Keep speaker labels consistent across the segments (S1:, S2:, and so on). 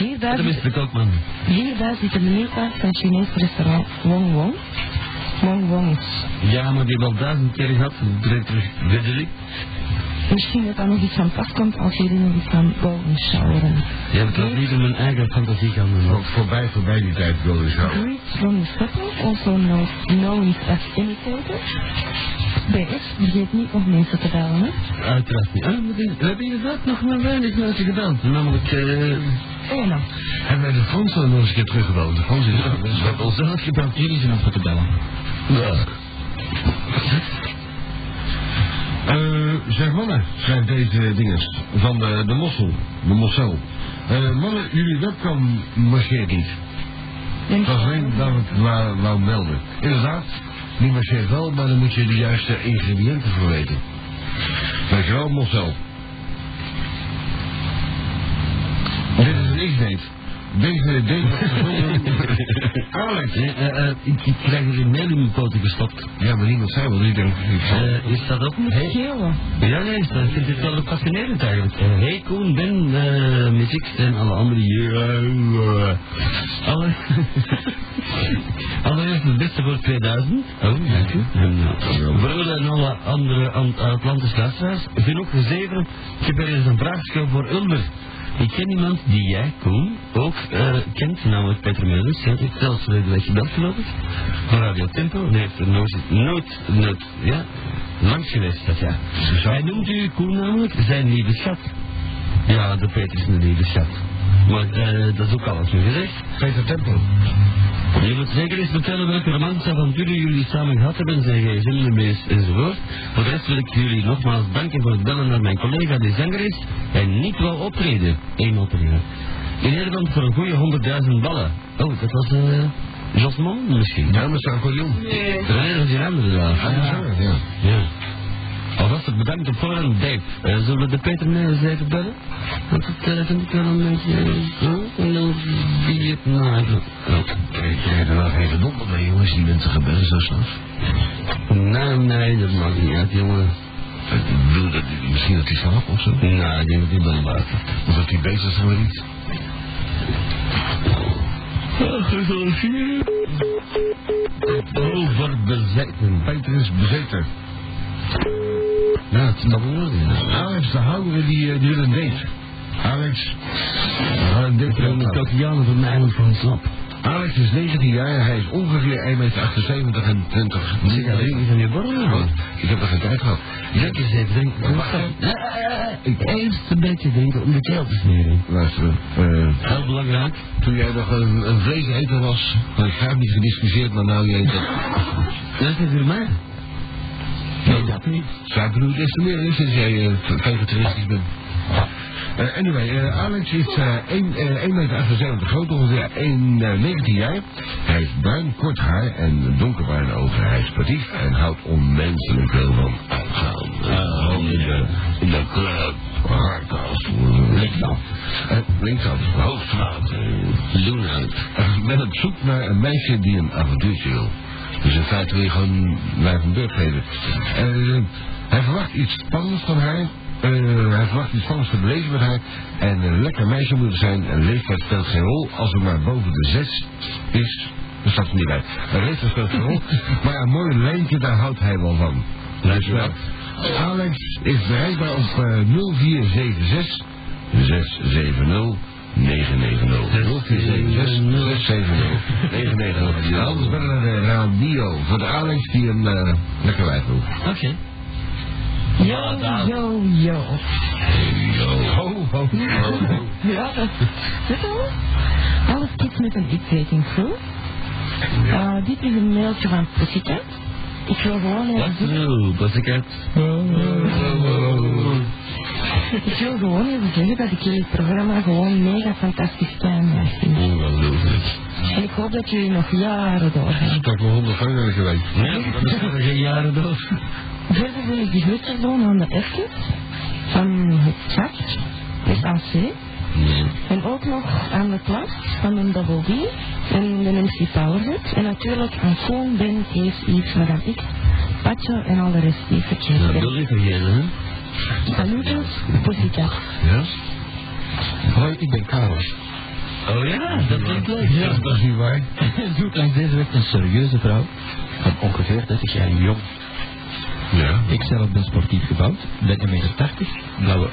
S1: Hier daar,
S2: Dat is
S1: zit,
S2: de kookman.
S1: hier daar zit de menukaart van Chinees restaurant Wong Wong. Wong Wong is
S2: Ja, maar die hebben al duizend keer gehad. Weet
S1: misschien dat daar nog iets aan pas komt als jullie nog iets aan golden showeren.
S2: Ja, ik laat niet in mijn eigen fantasie gaan doen.
S3: Ook voorbij, voorbij die tijd Golden Shower.
S1: Greet from the Supple, also known, known as imitator. PS, vergeet niet nog mensen te bellen, hè.
S2: Uiteraard niet. Ah, we hebben inderdaad nog maar weinig mensen gebeld. Namelijk, eh...
S1: Oh, nou.
S3: Hebben wij de Frans nog eens een keer teruggebeld? De Frans is ja,
S2: We hebben ons zelf gebeld. Jullie zijn nog te bellen.
S3: Ja. Eh, zeg mannen, schrijft deze dinges van de, de mossel, de mossel. Eh, mannen, jullie webcam marcheert niet. Dat was alleen dat ik wou, wou melden. Inderdaad, die marcheert wel, maar dan moet je de juiste ingrediënten voor weten. Dankjewel, mossel. Dit is een X-date. Deze date Alex.
S2: Eh, eh, ik, ik krijg er een mail in mijn poten gestopt.
S3: Ja, maar niemand zei wel. Ik denk, ik.
S2: Eh, is dat ook niet?
S1: Schelen.
S2: Ja, nee, dat vind ik wel fascinerend eigenlijk. Hey Koen, Ben, Muziek en alle andere hier. alle... Allereerst het beste voor 2000. Oh, dank u. En uh, Broeder en alle andere Ant- Atlantische luisteraars. Genoeg zeven. Ik heb er eens een vraagje voor Ulmer. Ik ken iemand die jij, Koen, ook eh, kent, namelijk Peter Meulens. Hij heeft zelfs verleden week gebeld, geloof ik. Van Radio Tempo. Nee, heeft nooit, nooit, nooit, ja, langs geweest dat jaar. Hij noemt u, Koen namelijk, zijn lieve schat. Ja, de Peter is een lieve schat. Maar eh, dat is ook alles nu gezegd.
S3: Peter Tempo.
S2: Je moet zeker eens vertellen welke romantische avonturen jullie samen gehad hebben, zijn gsm-nummers enzovoort. Voor de rest wil ik jullie nogmaals danken voor het bellen naar mijn collega die zanger is en niet wou optreden. Eén optreden. In Nederland voor een goede 100.000 ballen. Oh, dat was eh Josmond misschien?
S3: Ja, zijn accordeon.
S2: Nee, dat is een andere daar.
S3: Is zanger, ja.
S2: Ja. Alvast het bedankt op voorhand, Dave. Eh, zullen we de Peter Meijers even bellen? Want dat eh, vind ik wel een beetje... Uh, nou even... Oh.
S3: Kijk, jij er nog even dom mee, jongens, die mensen gebellen zo snel.
S2: Nee, nee, dat maakt niet uit, jongen.
S3: Ik bedoel, dat, misschien dat hij slaap of zo.
S2: Nou, ik denk dat hij wel waard
S3: Of dat hij bezig is met iets.
S2: Overbezeten.
S3: Peter is bezeten.
S2: Ja, het is wel
S3: Alex, de houderen, die, eh, die wil een date. Alex, we gaan een date.
S2: Tokianen van mij een slap.
S3: Alex is 19 jaar, hij is ongeveer 1,78 meter en 20.
S2: Sigaret is aan je borrel.
S3: Goed, ik heb er geen tijd gehad.
S2: Kijk eens even, denk ik. Eerst een beetje denken om de keel te sneren.
S3: Luister, eh,
S2: Heel belangrijk.
S3: toen jij nog een, een vleeseter was, had ik graag niet gediscussieerd, maar nou je eet het.
S2: Dat is voor mij. Nee, dat niet.
S3: Zij bedoelt des te meer is sinds jij eh, vegetaristisch bent. Eh, anyway, eh, Alex is 1, eh, 1 meter 78 groot, ongeveer 1, eh, 19 jaar. Hij heeft bruin, kort haar en donkerbruine ogen. Hij is sportief en houdt onmenselijk veel van uitgaan. Uh, in, de, in de club, hardhouse, linksaf. Uh, linksaf, uh. Ik ben op zoek naar een meisje die een avontuurtje wil. Dus in feite wil je gewoon lijf een beurt geven. Hij verwacht iets spannends van haar. Eh, hij verwacht iets te beleven met haar. En een lekker meisje moet het zijn. En leeftijd speelt geen rol. Als er maar boven de zes is. Dat staat er niet bij. Een leeftijd speelt geen rol. Maar een mooi lijntje, daar houdt hij wel van. Wel. Alex is bereikbaar op eh, 0476 670 990. 0476 670 990. Anders bellen naar de radio voor de Alex die een eh, lekker wijf wil.
S2: Oké.
S1: Yo, yo, yo.
S3: Yo. Ho, ho, ho.
S1: Ja, dat is alles. Alles kids met een X-rating crew. Uh, dit is een mailtje van Pussycat. Ik wil gewoon even
S2: Wat zo, pussycat.
S1: Ik wil gewoon even zeggen dat ik jullie programma gewoon mega fantastisch fijn vind.
S2: Ongelooflijk.
S1: En ik hoop dat jullie nog jaren doorgaan.
S3: Tot mijn honderd vingers geweest.
S2: Ja, dat is geen jaren door.
S1: Verder wil ik de groetjes doen aan de F'jes van het chat, het AC.
S2: Nee.
S1: En ook nog aan de klas van de Double D en de MC Powerhut. En natuurlijk aan Koen, Ben, Kees, Yves, Madame X, Patje en al de rest die verkeerd
S2: Dat wil ik vergeten, hè?
S1: Salutjes, Pussycat.
S3: Ja?
S4: Hoi, ik ben Karel.
S2: Oh ja, dat klinkt leuk.
S3: Ja, dat is niet waar.
S4: Zoek langs deze weg een serieuze vrouw van ongeveer 30 jaar jong.
S3: Ja.
S4: Ik zelf ben sportief gebouwd, ben 1,80 meter, blauwe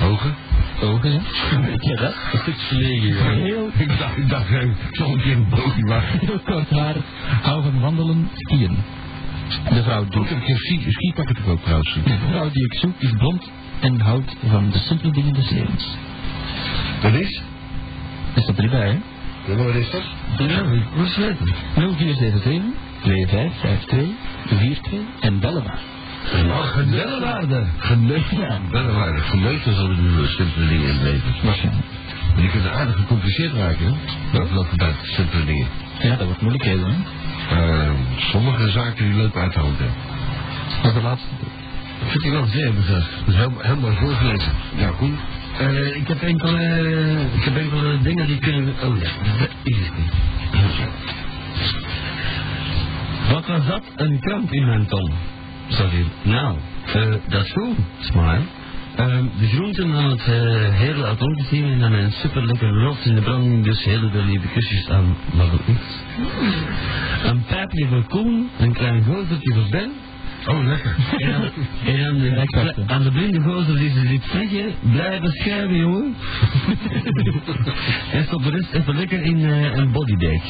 S3: Hoger?
S4: ogen, hè. Ja, dat.
S2: Een stuk verlegen, joh.
S4: Heel,
S3: Ik dacht, ik dacht, ik zal een keer een bootje maken.
S4: heel kort haar, hou van wandelen, skiën. De vrouw
S3: Ik
S4: doet
S3: heb ski, skipakken te koop trouwens.
S4: De vrouw die ik zoek is blond en houdt van de simpele dingen des levens.
S3: Dat is?
S4: Er staat erbij, hè?
S3: Ja, wat is dat?
S2: Ja, wat is het?
S4: 0477 2552 42 en bellen maar.
S3: Nou, geneuzelwaarde. Geneuzelwaarde. Geneuzel zullen de simpele dingen in het leven.
S4: Waarschijnlijk.
S3: Maar die kunnen aardig gecompliceerd raken, hè? Dat lopen bij simpele dingen.
S4: Ja, dat wordt moeilijkheden, hè?
S3: Eh, sommige zaken die lopen uit de hand,
S4: is de laatste.
S3: Ik vind die wel zeer bizar. Dat is helemaal, helemaal voorgelezen. Ja, goed.
S2: Eh, ik heb enkele, ik heb enkele dingen die kunnen... Oh ja, dat is het niet. Wat was dat? Een kramp in mijn tong. Sorry. Nou, eh, dat is goed, Smile. Ehm, de groenten aan het uh, hele zien en dan een super lekker rood in de branding, dus hele veel lieve kusjes aan Margot X. Een pijpje voor Koen, een klein gozertje voor Ben.
S3: Oh, lekker.
S2: En dan, en dan de, aan de blinde gozer die ze ziet vliegen, blijven schuiven, jongen. en stop de rest even lekker in eh, een bodybag.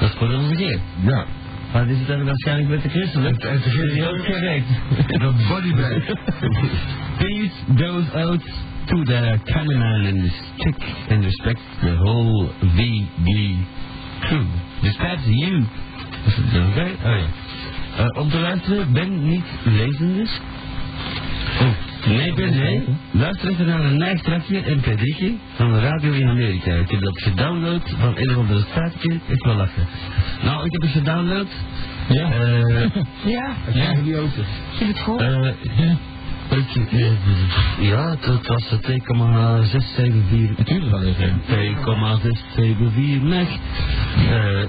S2: Dat is voor onze geer.
S3: Ja.
S2: Maar die zit dan waarschijnlijk met de christelijk.
S3: Te
S2: Die ook correct.
S3: Dat bodybag.
S2: Peace goes out to the Cayman Islands. Check and respect the whole VG crew. Dispatch you. Oké? Oh ja. Uh, om te luisteren, ben niet lezend Oh. Nee, Ben, nee. Luister even naar een nijstrakje MP3'tje van de radio in Amerika. Ik heb dat gedownload van een of andere staatje. Ik wil lachen. Nou, ik heb het gedownload.
S4: Ja.
S2: Eh...
S5: Ja,
S4: Ja.
S3: Die auto.
S5: het goed?
S2: eh ik- eh, ja, dat was 2,674.
S4: Natuurlijk wel even.
S2: 2,674 meg. Eh,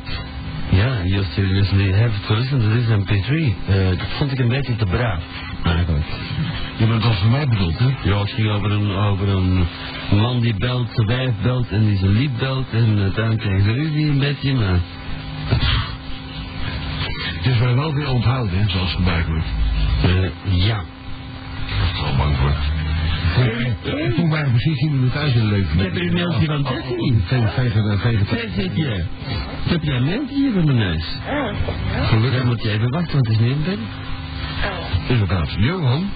S2: ja, you seriously have to listen to this MP3. Eh, dat vond ik een beetje te braaf, eigenlijk.
S3: Ja, maar dat is voor mij bedoeld, hè?
S2: Ja, het ging over een, over een man die belt, zijn wijf belt en die zijn lief belt. En uiteindelijk krijgen ze ruzie een beetje, maar...
S3: Het is mij wel weer onthouden, hè, zoals gebruikelijk.
S2: eh, ja.
S3: Ik ben er bang voor. Ik voel mij precies niet meer thuis in het leven.
S2: Ik heb hier een mailtje van Tessie. Tessie, ik heb jij een mailtje hier van mijn neus. Gelukkig moet je even wachten, want het is niet in bed.
S3: Inderdaad. Johan.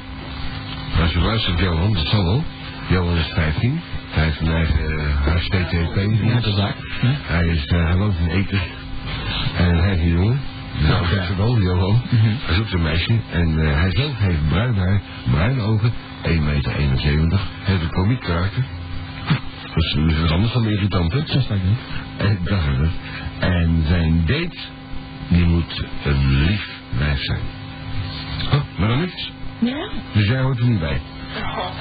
S3: Als je luistert, Johan, dat zal wel. Johan is 15. Hij heeft een eigen uh, HTTP.
S4: Ja, de zaak. Hm?
S3: Hij, is, hij woont in Eten. En hij is een jongen. Nou, dat is wel, Johan. Hij zoekt een meisje. En uh, hij zelf heeft bruin haar, bruine ogen, 1,71 meter. Heeft een komiek karakter. Dat is, dat is wat anders dan irritant, hè?
S4: Zo staat het.
S3: En, dat is het. En zijn date, die moet een lief wijf zijn. Oh, maar dan niks.
S5: Ja?
S3: Dus jij hoort er niet bij.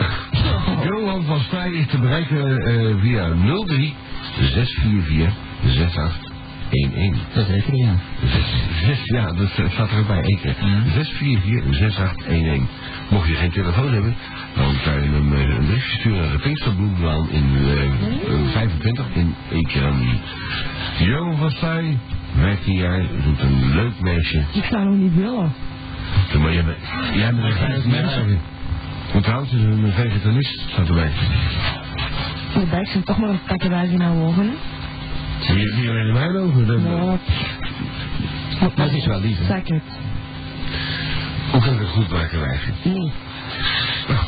S3: Johan van Staaij is te bereiken uh, via 03 644 6811.
S4: Dat is zeker, ja.
S3: Zes, ja, dat staat er ook bij, één keer. 644 6811. Mocht je geen telefoon hebben, dan kan je hem uh, een briefje sturen naar de Pinksterbloemlaan in uh, 25 in Ekerandi. Johan van Staaij, 15 jaar, doet een leuk meisje.
S5: Ik zou nog niet willen.
S3: Ja, maar jij bent, jij bent een 15 jaar. Want trouwens is een vegetarist, staat erbij.
S5: Dijk zijn toch maar een in haar ogen.
S3: Zie je niet alleen in mijn ogen? Dat,
S5: Ja.
S4: Dat is wel lief,
S5: het.
S3: Hoe kan ik het goed maken, wijfje?
S5: Nee.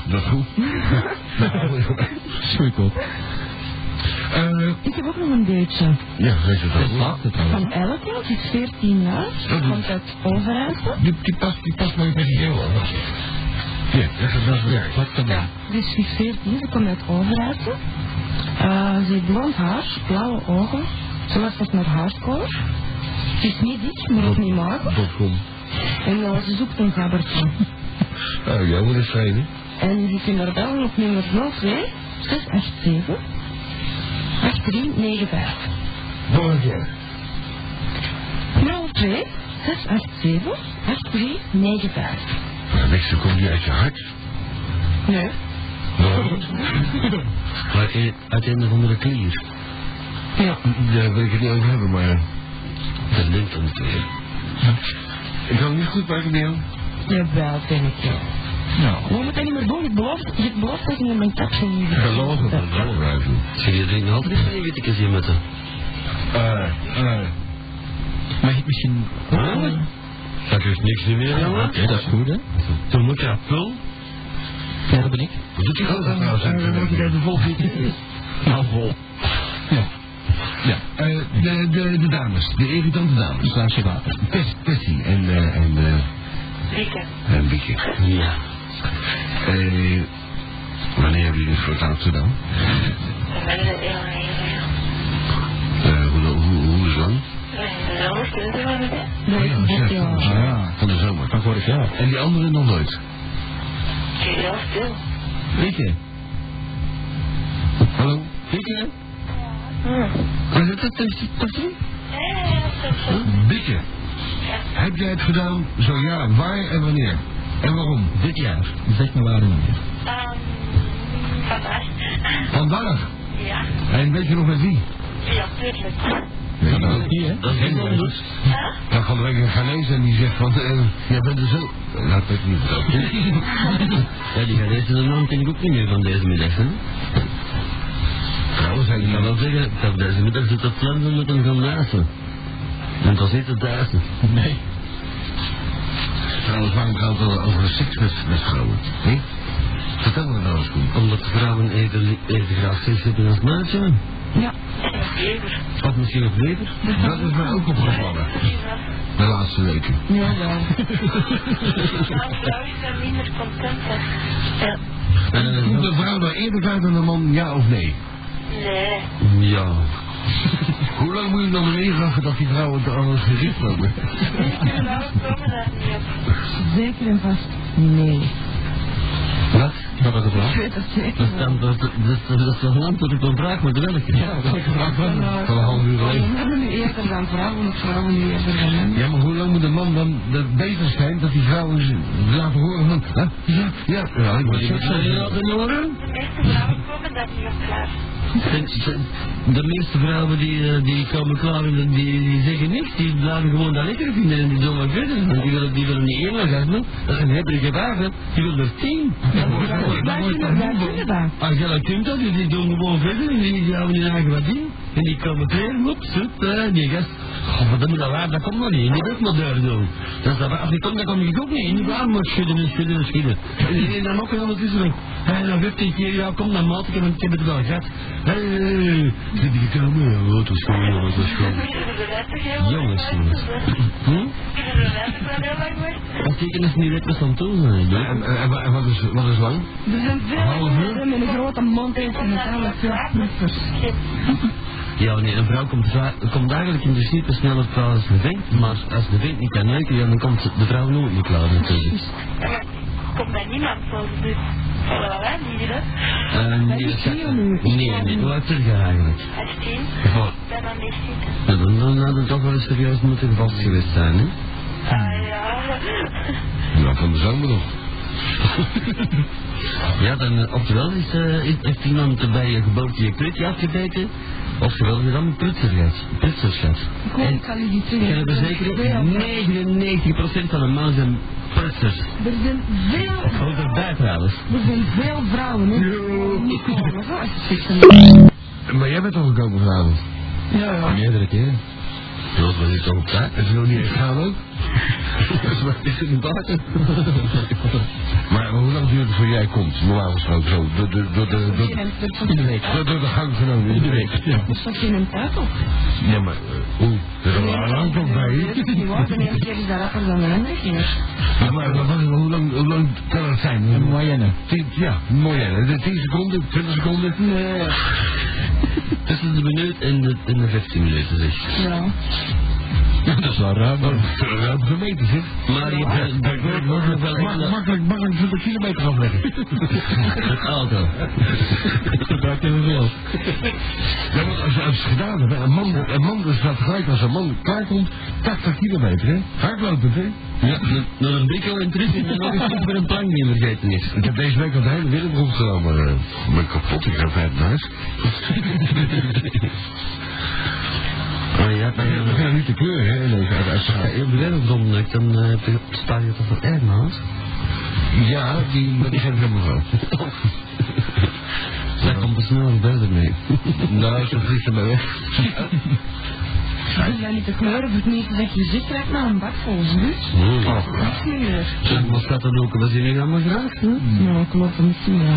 S3: Dat is goed.
S4: Schrik op.
S3: Eh,
S5: Ik heb ook nog een beetje.
S3: ja, weet je
S4: Dat
S3: het
S4: is
S3: wel.
S5: Van Elke, die is 14 jaar. Komt uit Overijssel.
S3: Die, die past, die past maar met die heel aan. Ja, dat is dat werk.
S4: Wat kan
S5: Ja, die is 14, ze komt uit Overijssel. Uh, ze heeft blond haar, blauwe ogen. Ze luistert naar hardcore. Ze is niet dik, maar ook niet mager. En uh, ze zoekt een gabbertje.
S3: Oh, jou moet eens zijn, hè?
S5: En je kunt er bellen op nummer 02 687 8395.
S3: Nog een keer.
S5: 02 687 8395.
S3: Maar dan komt die uit je hart.
S5: Nee.
S3: Waarom?
S2: Maar in- uit een of andere klier.
S5: Ja.
S3: Daar wil ik het niet over hebben, maar...
S2: Dat linkt dan natuurlijk.
S3: Ik kan het niet goed maken, Neil.
S5: Jawel, ken ik wel.
S4: Nou,
S5: We moeten niet meer doen. Je belooft, je belooft dat je in mijn caption niet
S3: Geloof het, dat is wel ruizen.
S2: Zeg, je drinkt altijd twee wittekes hier met de...
S3: Eh, eh...
S4: mag ik misschien...
S2: Dat is niks niet meer, jongen.
S4: Oké, dat is goed, hè?
S2: Toen moet je vul.
S4: Ja, dat ben ik.
S3: Wat doet hij
S2: dan moet je daar de volgende
S4: Nou, vol. Ja. Ja,
S3: Eh, de, de, de dames, de irritante dames.
S4: glaasje water.
S3: Tess, Tessie en, eh en, eh
S6: Rieke.
S3: en Bieke.
S2: Ja.
S3: Eh, wanneer hebben jullie het voor het laatst gedaan?
S6: Er.
S3: Eh, hoe, hoe, hoe is lang?
S5: Nee,
S3: Oh ja,
S5: ja.
S3: van de zomer.
S4: Ja.
S3: Van de zomer.
S4: Van vorig jaar.
S3: En die andere nog nooit?
S6: Heel stil.
S3: Bieke? Hallo? Bieke? Wat is dat? Dat is dat is- Bieke, heb jij het gedaan? Zo ja, waar en wanneer? En waarom?
S4: Dit jaar. Zeg me waarom.
S6: Um, vandaag.
S3: Vandaag.
S6: Ja.
S3: En weet je nog met wie?
S6: Ja, tuurlijk.
S3: Nee,
S4: dat ook niet, hè?
S2: Dat is niet anders.
S3: Dan de week een Ghanese en die zegt van, eh, jij bent er zo... Nou, dat weet ik niet.
S2: Ja, die gaat deze naam ken ik ook niet meer van deze middag, hè.
S3: Zei
S2: Ik
S3: die
S2: wel zeggen, ik heb deze middag zitten flansen met een gaan naasten. En het was niet het duizen.
S4: Nee.
S3: Trouwens, waarom gaat het over seks met, met vrouwen? Hé? Vertel me nou eens, Koen.
S2: Omdat de vrouwen even, graag seks hebben als maatje.
S5: Ja.
S2: Of misschien nog beter.
S3: Dat is mij ook opgevallen. De laatste weken.
S5: jawel.
S6: Nou, vrouw is er minder content. Ja.
S2: En het
S3: een vrouw nou eerder uit dan een man, ja of nee?
S6: Nee.
S2: Ja.
S3: Hoe lang moet je nog leren voordat die vrouwen er aan het gericht komen?
S6: Vrouwen komen daar niet op.
S5: Zeker en vast nee.
S2: Wat?
S4: Dat was de
S5: Ik
S4: vraag.
S5: weet het zeker
S2: Dat is
S5: wel.
S2: dan- dat- dat- dat is toch een antwoord op een vraag, maar welke?
S4: Ja, dat is de vraag van...
S3: Van een half uur geleden.
S5: Mannen nu eerder dan vrouwen, of vrouwen nu eerder dan mannen.
S3: Ja, maar hoe lang moet een man dan er bezig zijn dat die vrouwen ze laten horen van... Huh? Ja, ja, ja, ik moet hebben.
S2: laten horen.
S6: De meeste vrouwen komen daar niet op klaar.
S2: De meeste vrouwen die, eh, die komen klaar en die, die zeggen niks, die blijven gewoon dat lekker vinden en die doen maar verder. Want die willen, die willen niet één orgasme, dat is een hebberige wagen, die willen er tien.
S5: Dat.
S2: Als je dat kunt, dan, die, doen gewoon verder en die, die houden hun eigen wat in. En die komen klaar, op, eh, die gast. Oh, dat moet dat waar, dat komt nog niet. En die ook maar daar doen. Dat is dat, als die komt, dan kom ik ook niet. En die blijven maar schudden en schudden en schudden. En die en dan ook en ondertussen hé, dan 15 keer, ja, kom dan maat, ik heb het wel gehad. Hé, hey, zit die gekomen? Ja, wat was gewoon, wat was gewoon.
S6: We
S2: Jongens, jongens. Hm?
S6: We
S2: tekenen ze niet net met zijn.
S3: Ja, en, en, en wat, is, wat is lang?
S5: Er zijn veel met een grote mond en veel knuffers.
S2: Ja, nee, een vrouw komt, komt eigenlijk in principe sneller klaar als een vent, maar als de vent niet kan neuken, dan komt de vrouw nooit niet klaar natuurlijk.
S6: Maar komt bij niemand voor, dus niet, hè?
S2: Uh,
S5: dat
S2: gaat
S5: heel nu.
S2: Nee, nee, hoe oud is je eigenlijk?
S6: Hij is tien,
S2: Ja,
S6: dan dan niet zitten.
S2: ja, dan, dan had het toch wel eens serieus moeten vast geweest zijn, hè?
S6: Ah ja.
S3: Ja, van de zomer nog.
S2: Ja, dan, eh, oftewel is, is- heeft iemand bij je geboorte je klutje afgebeten, oftewel je dan een prutser gehad. Prutsers gehad.
S5: Kom,
S2: En
S5: ik kan je die
S2: ik
S5: zeggen.
S2: heb zeker 99% van de mannen zijn prutsers.
S5: Er zijn veel,
S2: Ook erbij trouwens.
S5: er zijn veel vrouwen, hè. Niet zegt.
S3: Maar jij bent toch gekomen vanavond?
S5: Ja, ja.
S4: Meerdere keren.
S2: Dat was ik toch op tijd.
S3: Is het nog niet echt gaan ook?
S2: Is het een?
S3: Maar hoe lang duurt het voor jij komt? Normaal gesproken zo. Door de, door de, door de,
S4: week.
S3: door, de gang genomen. In de week.
S4: Ja.
S5: Dat staat in een tijd op.
S3: Ja, maar uh, hoe? Er is een alarm toch bij
S5: Dat
S3: je?
S5: ene keer is dat rapper dan keer.
S3: Ja, maar hoe, lang, hoe lang kan het zijn?
S4: Een moyenne.
S3: Tien, ja. De 10 seconden, 20 seconden.
S5: Nee.
S2: Tussen de minuut en de, en de 15 minuten zeg.
S5: Ja.
S4: Dat is wel raar, maar...
S3: Ruim gemeten, zeg.
S2: Maar je hebt
S3: Makkelijk, makkelijk, makkelijk 20 kilometer afleggen.
S2: Met auto.
S4: Gebruikt heel veel.
S3: Ja, want als je als je het gedaan hebt, een man, een man dus staat gelijk als een man klaarkomt, 80 kilometer, hè? Hardlopend, hè?
S2: Ja, nog een bikkel en terug en dan nog eens een plank die vergeten is.
S3: Ik heb deze week al de hele wereld rondgenomen, maar eh, ik ben kapot, ik ga vijf naar huis.
S2: Oh ja,
S3: Maar we gaan niet te kleuren, hè? Nee, uit, uit,
S2: Als je de wereld rondlekt, dan eh, sta je toch wel erg naast.
S3: ja, die, maar die geef ik aan mevrouw.
S2: Daar komt er snel verder mee.
S3: Nou, zo vliegt ze maar weg.
S5: Ik ben niet te kleuren, voor het niet dat je zit krijgt naar een bak vol.
S2: Zeg, maar staat dan ook, wat is jullie allemaal graag? Hè?
S5: Er niet in, ja.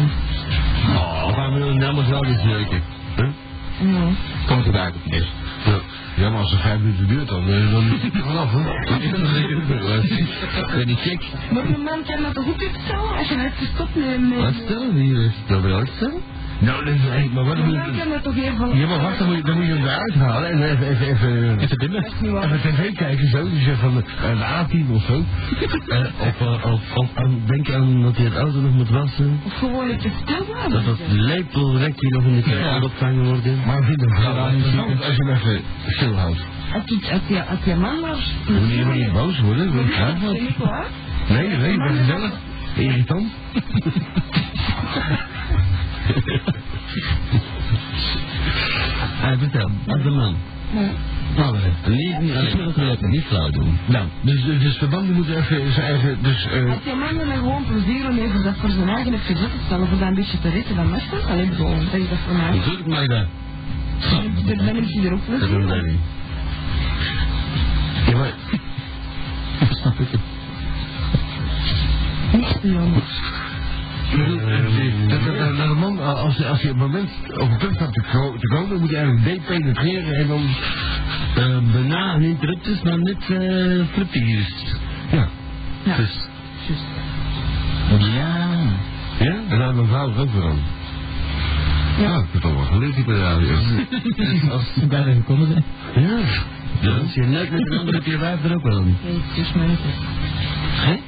S2: Oh, gaan we dan allemaal graag eens neuken. Hè?
S5: Ja.
S4: Komt erbij op het eerst.
S2: Ja.
S3: Ja, maar als het vijf minuten duurt, dan, eh, dan is het er vanaf, hè?
S2: Ik ben niet gek.
S5: Maar een man kan dat toch ook stellen als je net gestopt met...
S2: Wat stel je hier? Dat wil ik?
S3: Nou, dat is, hey, maar wat moet je...
S5: kan dat toch even...
S3: Ja, maar wacht, dan moet je, dan moet je hem eruit halen en even, even, even,
S4: het
S5: is niet waar.
S3: even tv kijken, zo. Die zegt van eh, een A-team of zo.
S2: Eh, of, eh, of, of aan, denk aan dat hij het auto nog moet wassen.
S5: Of gewoon keer stil.
S2: Dat dat lepelrekje nog in de kruis moet opgehangen worden.
S3: Maar vind een vrouw interessant als je hem even stilhoudt.
S5: Als je, als je, als je man was...
S3: Dan moet je niet boos worden, dat is
S5: Ja?
S3: Nee, nee, ik ben gezellig. Irritant.
S2: Hij vertel, wat de man.
S5: Nee.
S2: Nou, niet, niet, niet, niet flauw doen.
S3: Nou, dus, dus, de man moet even zijn eigen, dus, eh,
S5: Als je man dan gewoon plezier om even dat voor zijn eigen gezet te stellen, voor dat een beetje te redden, dan mag dat. Alleen bedoel, dat is dat voor mij.
S2: Natuurlijk mag dat.
S5: Dan ben ik er ook
S2: Dat
S5: plezier
S2: een
S5: om.
S2: ding.
S3: ja, maar,
S4: Snap ik het.
S5: Niks te jong.
S3: Een man, als, als je op het moment op het punt staat te, ko- te komen, dan moet je eigenlijk depenetreren en dan,
S2: Uh, bijna een interruptus, maar net uh, flippig
S3: ja.
S5: Ja.
S2: Dus,
S4: Ja.
S3: Ja? En dan mijn vrouw er ook weer aan. Ja, ik heb het al wel geleerd hier bij de radio.
S2: als,
S4: Bijna gekomen zijn.
S3: Ja.
S2: ja, als je net met een andere heb je wijf er ook wel een.
S5: Nee, het is mijn
S2: Hè?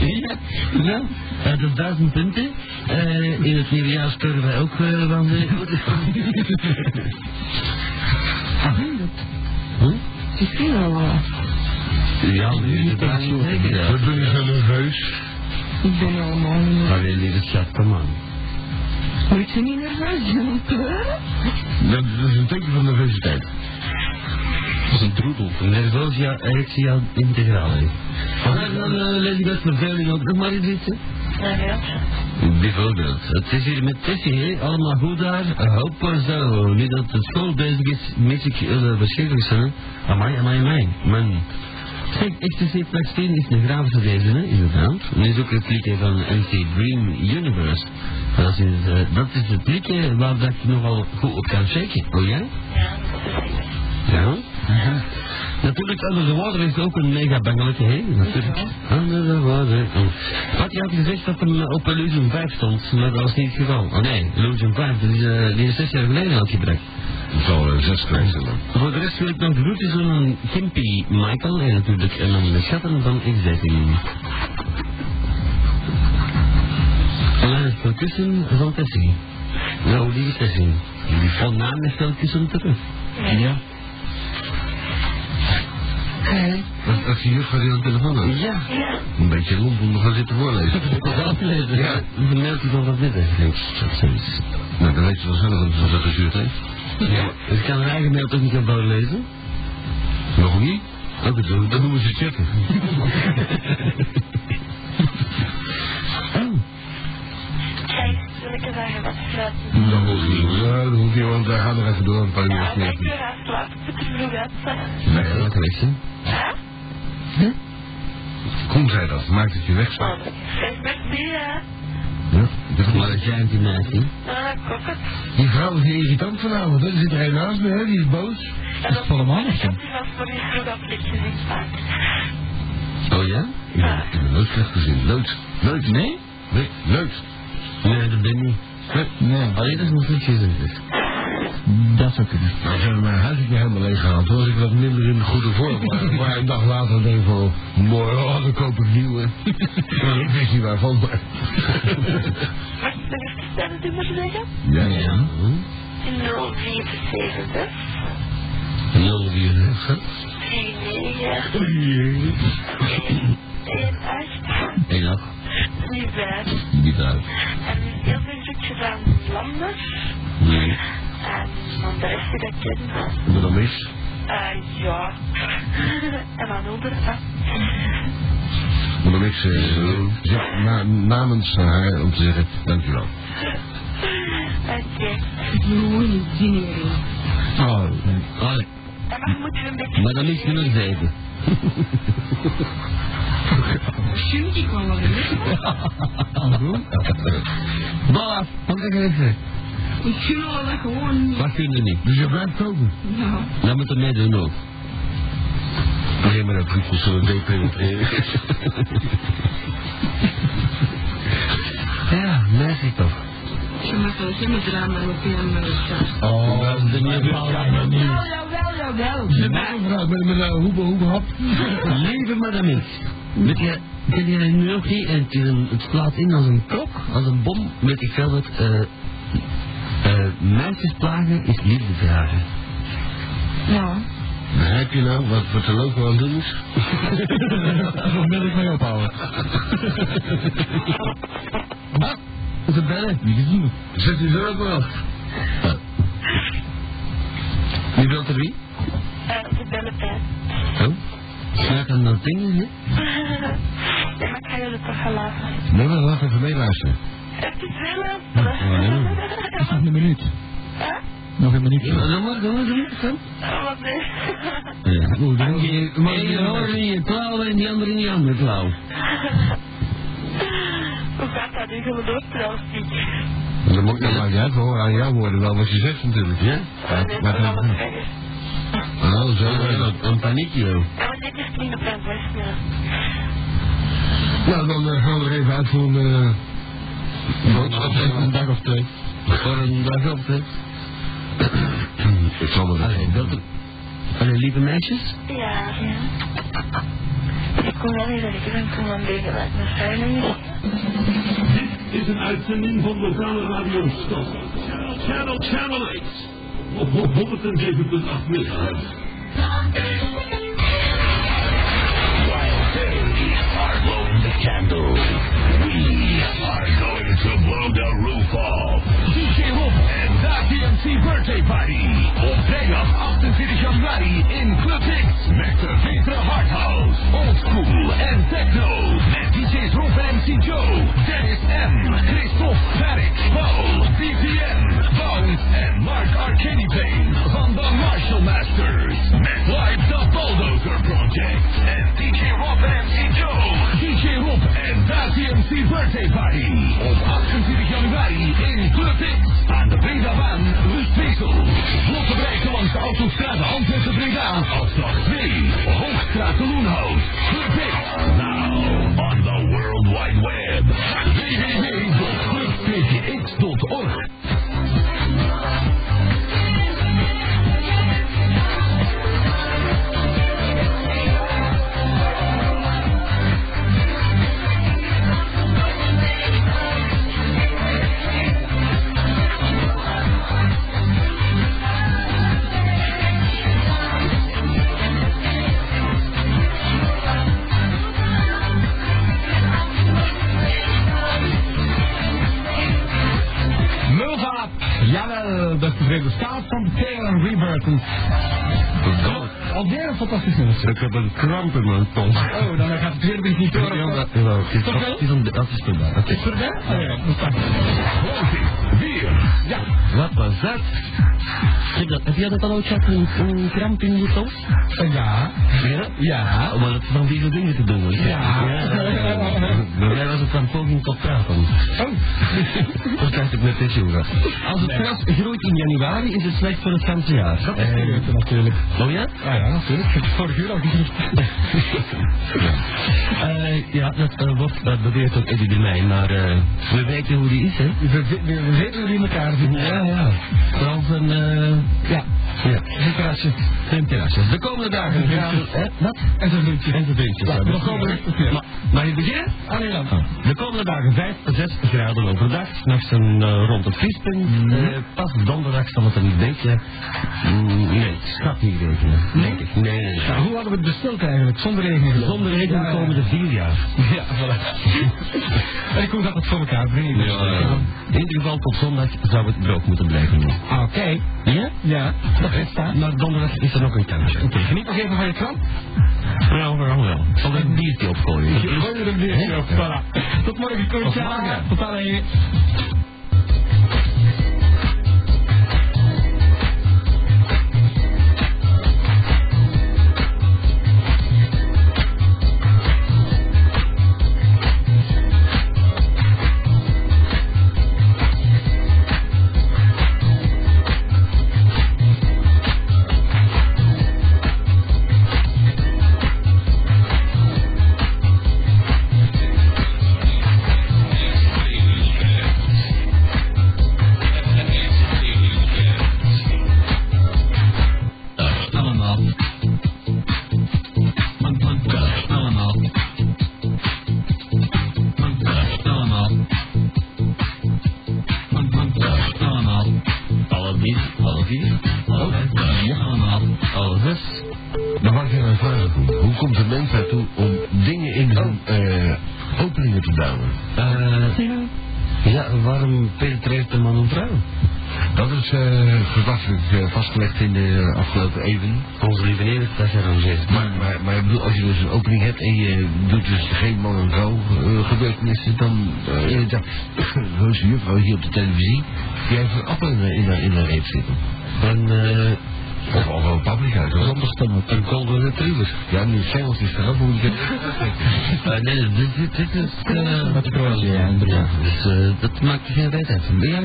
S2: Ja, ja. Uh, dat duizend punten. Uh, in het nieuwe jaar scoren wij ook uh, van de goede Huh?
S5: Het is wel wel.
S2: Ja, nu is het. Ja.
S3: We doen zo nerveus.
S5: Ik ben helemaal niet.
S2: Alleen lieve schat, kom aan.
S5: Moet je niet nerveus zijn?
S3: Dat, dat is een teken van nervositeit.
S4: Dat is een droedel.
S2: Nervosia erectia integraal. Maar dan uh, lees ik dat verveling ook nog maar iets zitten. Bijvoorbeeld. Het is hier met Tessie, hè? allemaal goed daar. Hopen zo. Nu dat de school bezig is, mis ik uh, beschikbaar zijn. Amai, amai, amai. Man. Kijk, ecstasy plus 10 is een grafische deze, hè, inderdaad. En is ook het liedje van NC Dream Universe. Dat is, uh, dat is het liedje waar dat je nogal goed op kan shaken. Oh ja? Ja? Ja? Natuurlijk, Under the Water is ook een mega bangelijke, hè? Natuurlijk. Under the Water. Wat je had gezegd dat hem op Illusion 5 stond, maar dat was niet het geval. Oh nee, Illusion 5, dat is, uh, die is zes jaar geleden uitgebracht.
S3: Dat zal uh, zes geweest zijn dan.
S2: Voor de rest wil ik nog de groetjes aan Kimpy Michael en natuurlijk en aan de schatten van X13. En dan het kussen van Tessie. Nou, die Tessie. Die van naam is wel kussen terug.
S4: Ja.
S2: Hey.
S3: Als, je juffrouw die aan de telefoon heeft.
S2: Ja.
S3: Een beetje lomp om nog gaan zitten voorlezen.
S2: Ja,
S3: Ja.
S2: vermeldt u dan wat dit. Dat zoiets.
S3: Nou, dan weet je wel zelf dat ze dat gezuurd heeft.
S2: Ja. Dus ik kan haar eigen mail toch niet op lezen?
S3: Nog niet?
S2: Het doen.
S3: Dan noemen ze chatten.
S6: Eens zeggen wat sluiten?
S3: Dat hoeft niet. Ja, dat hoeft niet, want wij gaan er even door een paar
S6: Ja,
S3: uur.
S6: ik wil haar slapen. Ik.
S2: Nee, dat is hè?
S6: Hè?
S3: Kom, zei dat. Maakt het je weg.
S6: Oh, hè?
S3: Ja. Dat
S2: Maar dat jij die meisje.
S6: Ah, ik het.
S3: Die vrouw is irritant vanavond. hè. Er zit er een naast me, hè. Die is boos.
S6: En
S4: Is het volle maan of
S6: Ik
S4: zo?
S6: heb voor die.
S2: Oh ja?
S3: Ben, ik ben nooit slecht gezien. Nooit. Nooit.
S2: Nee?
S3: Nee, nooit.
S2: Nee, dat ben ik niet.
S3: Nee.
S2: Alleen dat is nog niet gezegd.
S4: Dat zou kunnen.
S3: Nou, ze hebben mijn huis niet helemaal leeg gehaald. Toen was ik wat minder in de goede vorm. Maar, maar een dag later denk ik van, mooi, oh, dan koop ik nieuwe. Maar ik wist niet waarvan, maar...
S6: Even stellen, u moet zeggen?
S3: Ja, ja.
S6: 074
S2: 044
S6: 49 18
S2: 1 8
S6: 35
S2: Niet uit.
S6: En heel veel zoekjes aan landers.
S2: Nee.
S6: En dan de rest die dat ken.
S3: Wat dan mis?
S6: Eh, ja. en dan onder.
S3: Wat dan niks uh, zeg na, namens haar om te zeggen, dankjewel.
S6: Oké.
S5: Zin
S3: Oh,
S2: Allee.
S6: En dan moet je een beetje...
S2: Maar dan is nummer 7.
S5: Schunt ik wel wat
S2: Voilà, wat ik even?
S5: Ik gun wel dat gewoon niet.
S2: Wat kun je niet?
S3: dus je blijft koken.
S5: Ja.
S2: Dat moet er ook.
S3: Nee, maar dat voelt zo'n depenetreren.
S2: Ja, merk ik toch.
S5: Je mag wel geen drama met die aan mijn stad.
S3: Oh,
S2: Dat is de nieuwe
S5: Jawel, jawel, jawel.
S3: Met een vrouw, met, met een hoebe, hoebe hap.
S2: Lieve madame X, weet je, ken je nu nog niet? En het, een, slaat in als een klok, als een bom, weet ik veel wat. eh eh meisjes plagen is liefde vragen.
S5: Ja.
S3: Begrijp je nou wat, wat de loco aan het doen is?
S4: Daar wil ik mee ophouden.
S2: Ah, ze bellen.
S4: Niet gezien.
S3: Zet u er ook wel.
S2: Wie wilt er wie?
S6: Eh, ze bellen bij.
S2: Oh, slaat aan dat ding, hè?
S6: ja, maar ik ga jullie toch gaan laten.
S3: Nee, maar laat even meeluisteren.
S6: Het is wel
S4: Nog een minuut.
S6: Huh?
S4: Nog een minuut.
S2: Ja, doe maar, doe maar, doe maar. Kom.
S6: Oh, wat nee.
S2: Ja.
S3: Oeh, dan
S2: Je, maar je hoort in je klauw en die andere in je andere klauw.
S6: Hoe gaat dat nu? Door trouwens niet?
S3: Dat moet ik maar niet uit, horen aan jouw woorden wel wat je zegt natuurlijk.
S2: Ja?
S6: Nee,
S3: maar
S6: dat
S3: dan-. Oh, zo.
S2: Zo,
S3: ja.
S2: een paniekje, joh.
S6: Ja, maar dit is niet op mijn voicemail.
S3: Nou, dan eh, gaan we er even uit voor een eh, boodschap.
S4: Een dag of twee.
S2: Voor een dag op, hè.
S3: Ik zal me
S2: Allee, wilt u... Allee, lieve meisjes?
S6: Ja. Ik kom wel niet dat ik ben kom aan deze uit mijn veiling.
S7: Dit is een uitzending van lokale radio Stad. Channel Channel 8. Op 107.8 megahertz.
S8: While they are blowing the candle, we are going to blow the roof off. TMC Birthday Party. Op vrijdag 28 januari in Club X. Met de betere old school en techno. Met DJ's Rob en MC Joe, Dennis M, Christophe, Tarek, Paul, BPM, Bounce en Mark Arcady van de Marshall Masters. Met live The Bulldozer Project en DJ Rob en MC Joe. DJ Rob en Da TMC Birthday Party. Op 28 januari in Club X aan de Bredabaan, Lustwezel. Vlotte bereiken langs de autostrade Antwerpen-Breda. Afslag 2, Hoogstraat de Loenhout. X, now on the World Wide Web. www.clubpgx.org
S9: fantastisch nummer.
S2: Ik heb een kramp in mijn tong.
S9: Oh, dan gaat het weer niet door.
S2: Ja, dat
S9: wat?
S2: wel. Het is
S9: wel?
S2: het is de dat is voorbij.
S9: Oh ja, dat.
S8: Weer.
S9: Ja,
S2: Wat was dat? Heb, dat, heb jij dat al ooit gehad, een, een kramp in je tong?
S9: Eh, ja,
S2: Ja?
S9: ja.
S2: Oh, maar dat is van die dingen te doen. hè?
S9: Ja.
S2: Bij mij was het van poging tot praten.
S9: Oh,
S2: Dat krijg ik met dit jongen. Als het gras groeit in januari, is het slecht voor het ganse jaar.
S9: dat is serieus natuurlijk.
S2: Oh ja?
S9: Ah ja, natuurlijk. Ik heb het vorige uur al gezegd.
S2: Eh, ja, dat eh, wordt uh, beweerd door Eddie de Meij, maar eh, we weten hoe die is, hè?
S9: We, we, we weten hoe die in elkaar
S3: elkaar.
S2: Ja, ja. Zoals een, eh
S3: Ja,
S2: ja,
S3: een terrasje.
S2: geen terrasjes. De komende dagen gaan
S3: Ja.
S2: eh, wat?
S3: En vriendje.
S2: En vriendjes.
S3: Ja,
S2: Ja, de komende,
S3: wel.
S2: ma- mag je beginnen?
S3: Allee dan.
S2: De komende dagen 5 tot 6 graden overdag, s'nachts een eh, rond het vriespunt. Eh, pas donderdag zal het een beetje... Mm, nee, schat niet rekenen, denk ik. Nee, nee, nee.
S3: Nou, hoe hadden we het besteld eigenlijk? Zonder regen?
S2: Zonder regen de komende vier jaar.
S3: Ja, voilà. en ik kom dat het voor elkaar brengen.
S2: Ja. In ieder geval tot zondag zou het droog moeten blijven doen.
S3: Ah, Oké.
S2: Ja?
S3: Ja, dat is.
S2: Maar donderdag is er nog een kansje.
S3: Oké, geniet nog even van je krant.
S2: Ja, overal wel. Ik zal er een biertje opgooien.
S3: Je gooit er een biertje op. Voilà. Tot morgen, Koen.
S2: Tot morgen.
S3: Tot dan. Eh
S2: eh,
S3: vastgelegd in de afgelopen eeuwen.
S2: Onze lieve heeft dat gerangeerd.
S3: Maar, maar, maar ik bedoel, als je dus een opening hebt en je doet dus geen man en vrouw eh, gebeurtenissen, dan uh, inderdaad, juffrouw hier op de televisie, die heeft een appel in, haar- in, in haar reep zitten.
S2: En, eh,
S3: Of al wel paprika, zo.
S2: zonder een golden retriever.
S3: Ja, nu Engels is eraf, moet ik het
S2: Eh, nee, dit, dit, dit is... eh,
S4: Wat Kroatië, ja, inderdaad.
S2: dus eh, dat maakt geen reet uit. Ben jij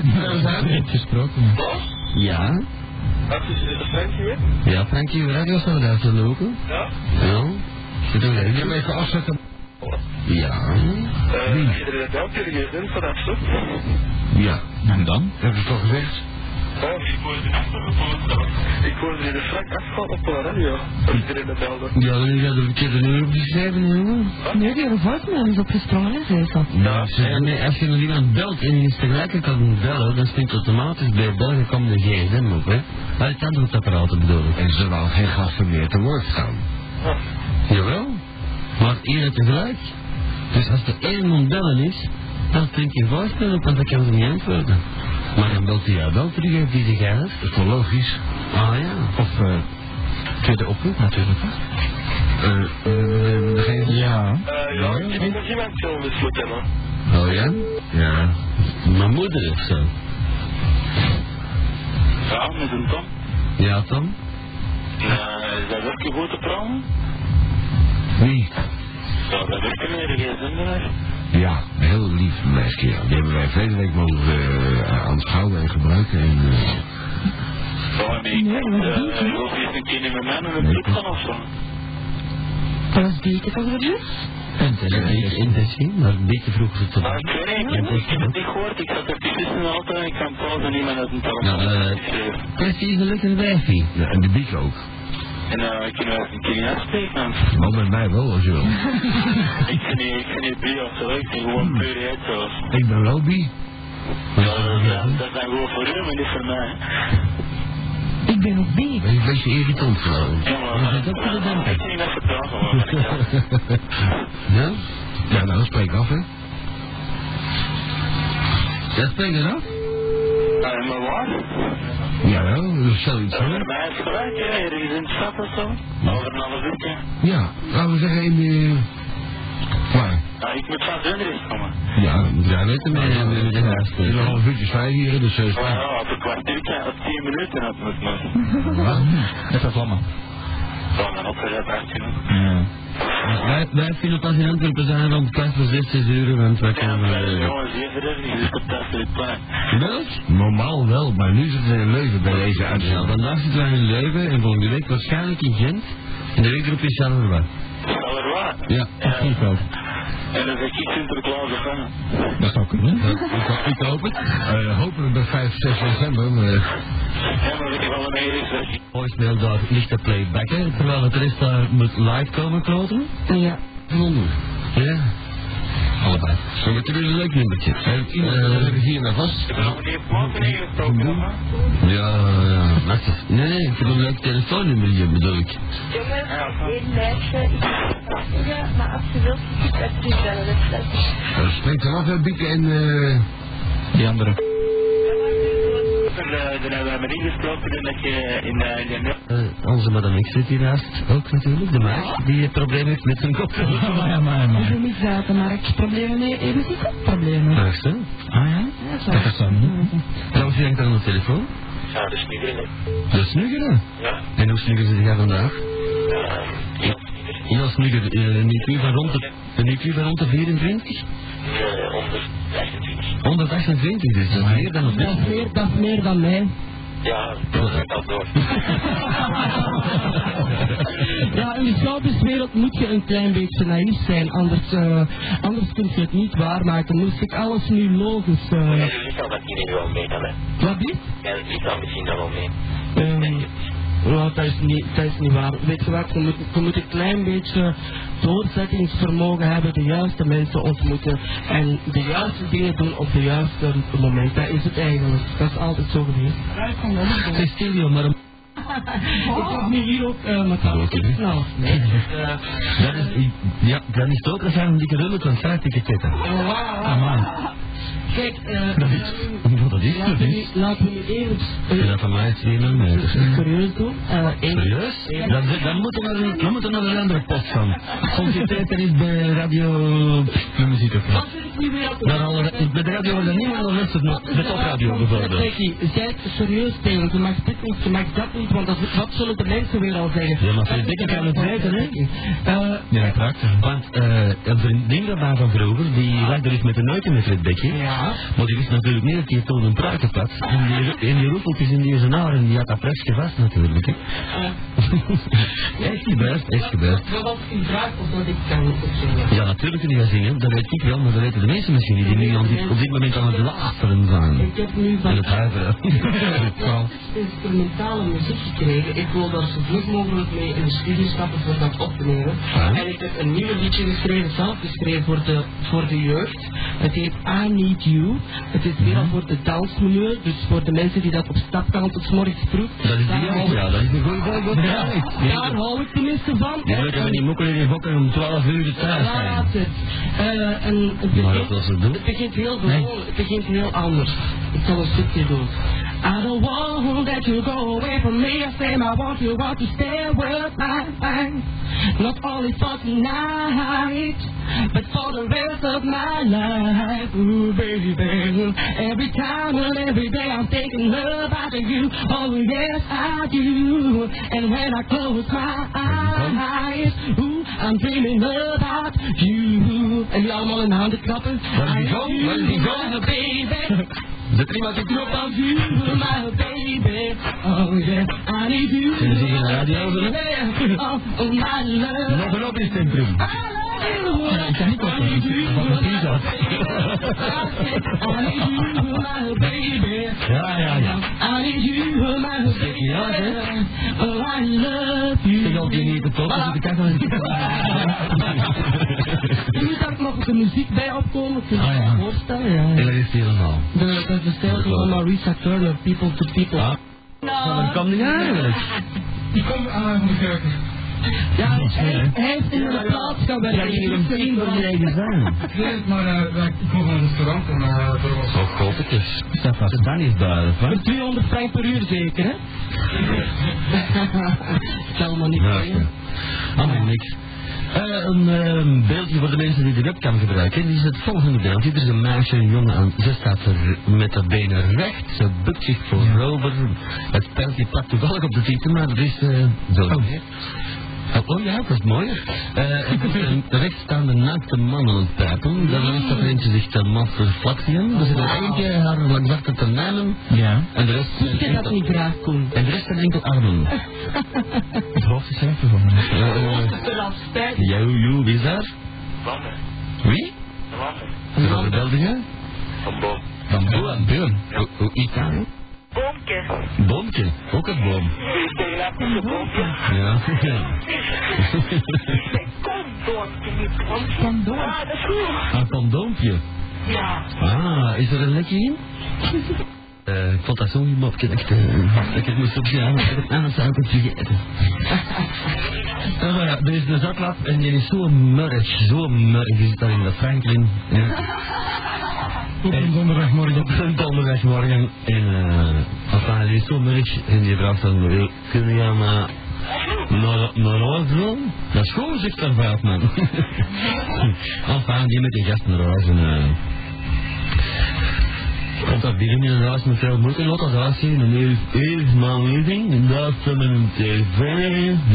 S2: het
S4: gesproken.
S2: Ja?
S10: Wat is Frankie weer?
S2: Ja, Frankie, radio zou daar te lopen.
S10: Ja?
S2: Ja? Er
S3: Ik
S2: een
S3: hem even afzetten.
S2: Ja.
S10: Eh,
S3: Wie?
S10: van dat stuk?
S3: Ja,
S4: En dan?
S3: heb je toch gezegd?
S10: Oh, ik hoorde de Ik hoorde in de Frank afval op de radio. Dat iedereen dat belde.
S2: Ja, dan is dat een verkeerde nummer opgeschreven, jongen.
S5: Nee, die voicemail is opgesprongen, hè, Zeesel.
S2: Ja, ja, nee, als je met iemand belt en je is tegelijkertijd aan het bellen, dan springt automatisch bij bellen komt de gsm op, hè. Maar het antwoordapparaat bedoel ik.
S3: En zullen al geen gasten meer te woord gaan.
S10: Ah,
S2: Jawel, maar iedereen tegelijk. Dus als er één moet bellen is, dan springt je voorstel op, want dan kan ze niet antwoorden. Maar dan belt hij jou wel terug op die zich uit.
S3: Dat is toch logisch?
S2: Ah ja.
S4: Of uh, tweede oproep natuurlijk. hè.
S3: Eh, eh, degene?
S4: Ja.
S10: eh, ja, ik heb nog iemand zo besloten, man.
S2: Oh ja?
S3: Ja.
S2: Mijn moeder is zo.
S10: Ja, met een Tom.
S2: Ja, Tom?
S10: Nou, is dat werken goed te praten?
S3: Wie?
S10: Ja, dat werken meer geen zin meer.
S3: Ja, heel lief meisje. Ja. Die hebben wij verleden week mogen uh, aanschouwen en gebruiken. En, uh,
S10: Ja, nee, ik
S5: dat is
S10: wil eens een keer met mij naar club gaan of zo.
S5: Dat was beter toch, Rudjes?
S2: En televisie intensief, maar een beetje vroeg ze te
S10: Maar ik weet niet, ik heb, ik heb het niet gehoord. Ik zat er tussen in de auto en ik kan pauze niet meer uit een telefoon.
S2: Nou, eh, precies een lekker wijfie.
S3: ja, en de biek ook.
S10: En uh, ik kan wel eens een keer niet afspreken.
S3: Maar met mij wel, als je wil.
S10: Ik vind niet, ik vind niet bi of zo, ik vind gewoon puur heet zoals.
S3: Ik ben wel bi.
S10: Ja, dat, dat zijn gewoon voor u, maar niet voor mij.
S5: Ik ben ook bi.
S3: Ben je een beetje irritant gewoon.
S10: Ja, maar
S2: Je bent ook voor de
S10: ik niet meer vertellen, gewoon.
S2: Ja?
S3: Ja, nou, spreek af, hè.
S2: Dat spreekt er af?
S10: Uh, maar waar?
S3: Jawel, dat is zoiets,
S10: Voor
S3: hè.
S10: mij is het gelijk, hè, ergens in de stad of zo. Over een half uurtje.
S3: Ja, laten we zeggen in de... Waar?
S10: Ja, ik moet van Zundert komen.
S3: Ja,
S2: Ja, weet je, met met de
S3: in een half uurtje vijf hier, dus... eh,
S10: Maar ja, op een kwartiertje, op tien minuten had het maar.
S4: Met dat vlammen.
S10: Dan dan opgezet 18
S4: Ja.
S2: Wij, wij vinden het als in Antwerpen zijn rond kwart voor zes, zes uur, want wij
S10: Ja,
S2: komen...
S10: maar
S2: eh,
S10: jongens, hier verder niet, dus dat is het plan.
S2: Welk?
S3: Normaal wel, maar nu zitten we in Leuven bij deze
S2: Ja,
S3: uitzending.
S2: vandaag zitten wij in Leuven en volgende week waarschijnlijk in Gent. En de week erop is Charleroi.
S10: Allerwaar.
S2: Ja.
S10: Ja. En dan zeg ik Sinterklaas of hè.
S4: Dat zou kunnen.
S3: Ik, ho- ik hoop het. Eh, hopelijk bij 5, 6 december. Maar, eh,
S10: Ja, maar je wel dat?
S2: Voicemail daar ligt te playbacken, terwijl het rest daar moet live komen kloten.
S5: Ja.
S2: Ja. Allebei.
S3: zo met een leuk nummertje. Heeft iemand
S2: Eh,
S3: er hier naar vast?
S10: Heb?
S2: Ja, ja, wacht eens. Nee, nee, ik heb een leuk telefoonnummer hier, bedoel ik.
S6: Jongens, één meisje, ik maar als je wilt, je kunt het terug bellen. Dat.
S3: Uh, spreekt er af, hè, Bieke en... eh
S4: Die andere.
S10: Er hebben we met ingesproken en dat je in eh, in de
S2: Eh, onze madame X zit hiernaast ook natuurlijk, de meid, die het probleem heeft met zijn kop.
S4: Maar ja, maar,
S5: Ik
S4: maar.
S5: heb niet zaten, maar ik problemen mee. Even die problemen.
S2: Echt, hè?
S4: Ah ja?
S5: Ja, zo.
S4: Dat is dan niet.
S2: Trouwens, wie hangt aan de telefoon?
S10: Ja, dat is niet erin,
S2: De snugger.
S10: Ja.
S2: En hoe snugger zit jij vandaag?
S10: Ja.
S2: Ja, snugger. eh, Een IQ van rond de, een IQ van rond de 24?
S10: Nee, 128.
S2: 128, dus dat is meer dan op
S5: Dat is meer, dat is meer dan mij.
S10: Ja, dat gaat al door.
S5: Ja, in de showbizwereld moet je een klein beetje naïef zijn, anders, eh, anders kun je het niet waarmaken. Moest ik alles nu logisch... eh
S10: Ja, je liet al dat iedereen wel mee dan, hè.
S5: wat is?
S10: Ja, dat misschien dan wel mee.
S5: Ehm, ja, dat is, niet, dat is niet waar. Weet je wat, je moet, je moet een klein beetje doorzettingsvermogen hebben, de juiste mensen ontmoeten en de juiste dingen doen op de juiste moment. Dat is het eigenlijk. Dat is altijd zo geweest.
S2: Zeg Stelio, maar.
S5: Ik heb nu hier ook uh, mijn
S2: oké.
S5: Nou, nee. eh,
S2: Dat is, ja, dat is het ook een zijn dikke rullen van vrijticketten.
S5: Kijk, eh,
S2: Dat is, dat is, dat is.
S5: laten we nu even
S2: Ja, dat van mij is 7 meter.
S5: serieus doen. Eh, één-
S2: Serieus? Dan, dan moeten we naar, dan moeten we naar een andere post gaan. Solliciteer is bij radio...
S4: De muziek ook.
S2: Hadden we- bij de radio was er niemand dan luistert naar de topradio bijvoorbeeld.
S5: Becky, zij serieus tegen. Je mag dit niet, je mag dat niet, want dat, wat zullen de mensen weer al zeggen?
S2: Ja, maar Fred Becker kan het weten, hè?
S5: Eh,
S4: Ja, hem.
S2: Want eh, een vriendin van mij van vroeger, die lag er eens met een neuken met Fred
S5: Ja.
S2: Maar die wist natuurlijk niet dat hij toen een pruikje had. En die, en die roefeltjes in die zijn haar en die had dat presje vast natuurlijk. Hè. echt gebeurd, echt gebeurd.
S5: Maar wat u vraagt of dat ik kan opzingen.
S2: Ja, natuurlijk kun je dat zingen, dat weet ik wel, maar dat weten de meeste misschien niet, die nu aan dit, op dit moment aan het luisteren zijn.
S5: Ik heb nu van
S2: En het huiveren.
S5: instrumentale muziek gekregen. Ik wil daar zo vlug mogelijk mee in de studio stappen voor dat op te nemen.
S2: Ja.
S5: En ik heb een nieuw liedje geschreven, zelf geschreven voor de, voor de jeugd. Het heet I Need You. Het is weer al voor de dansmilieu, dus voor de mensen die dat op stap gaan tot morgens vroeg.
S2: Dat is die
S5: ik-
S2: ja, dat is een goede voorbeeld. Ja.
S5: Daar hou ik tenminste van.
S2: Ja, ik heb die mokken in die bokken om 12 uur de thuis zijn.
S5: laat het. Eh, en het
S2: Maar
S5: begint,
S2: dat was het
S5: het begint heel gewoon, het begint heel anders. Ik zal een stukje doen. I don't want that you go away from me. I say I want you want to stay with my Not only for tonight, but for the rest of my life. Ooh, baby, baby. Every time and every day I'm thinking about you. Oh, yes, I do. And when I close my eyes, ooh, I'm dreaming about you. And jullie allemaal in de handen klappen.
S2: Waar is die
S5: I
S2: gong?
S5: need
S2: Waar is die
S5: you,
S2: gong?
S5: my baby.
S2: Zet er iemand in knop aan?
S5: you, my baby. Oh yeah, I need you.
S2: Ze hier een radio.
S5: Oh, oh, my love.
S2: Nog een op in het centrum.
S4: Ik kan niet
S5: you,
S2: Wat een
S5: my
S2: pizza.
S5: I need you, my baby.
S2: Ja, ja, ja. Ja, hè?
S5: Oh, I love you.
S2: Ik die niet top, dus ik kan
S5: moet daar nog de muziek bij opkomen, kun je
S2: Ah,
S5: je
S2: ja.
S5: voorstellen? Ja.
S2: En dat is helemaal.
S5: De, dat is de stijl van Marisa Turner, People to People.
S2: Ah. Maar dat kan niet eigenlijk.
S4: Die komt aan de keuken.
S5: Ja, hij, heeft in de plaats gaan
S2: Ja,
S5: werken.
S2: je moet een vriend van je eigen zijn.
S4: Maar uh, ik kom van een restaurant en uh, er was...
S2: Oh, godetjes. Dat dan is duidelijk, hè?
S5: Voor 200 frank per uur zeker, hè? Stel maar niet
S2: Ja,
S5: mee, hè.
S2: ja. Allemaal niks. Eh, een eh, beeldje voor de mensen die de webcam gebruiken. Die is het volgende beeldje. Er is een meisje, een jongen aan. Ze staat er met de benen recht. Ze bukt zich voorover. Het pijltje plakt toevallig op de titel, maar er is eh zo.
S4: Oh.
S2: Oh, oh ja, dat is mooi. Is een rechtstaande naakte man aan het pijpen. Daarnaast staat er eentje zich te masturflaxien. Er zit er eentje haar langs achter te nemen.
S4: Ja.
S2: En de rest zijn
S5: je dat niet graag doen?
S2: en de rest zijn enkel armen.
S4: Het hoofd is even van mij.
S5: Tijd.
S2: Jou, jou, wie is daar?
S10: Wanneer?
S2: Wie? Wat belde je?
S10: Van boom.
S2: Van Boom. Boom. Hoe- Hoe iets aan?
S6: Boompje.
S2: Boompje. Ook een boom.
S6: Een boompje.
S2: Ja.
S6: Condoompje, niet boompje.
S5: Condoom.
S6: Ah, dat is goed.
S2: Een condoompje.
S6: Ja.
S2: Ah, is er een lekje in? Eh, ik vond dat zo'n mopje dat ik, eh, dat ik het moest opschrijven, want anders zou ik het vergeten. Uh, er is de zaklap en die is zo murrig, zo murrig. Die zit daar in de Franklin. Ja.
S9: Op een donderdagmorgen.
S2: Op een donderdagmorgen. En eh, enfin, die is zo murrig en die vraagt dan, "Wil- kun je aan maar naar, naar doen? Dat is goed, zegt dat vijf man. enfin, die met die gasten naar huis moeite, laat dat huis zien. En hier is eerst mijn living, mijn tv,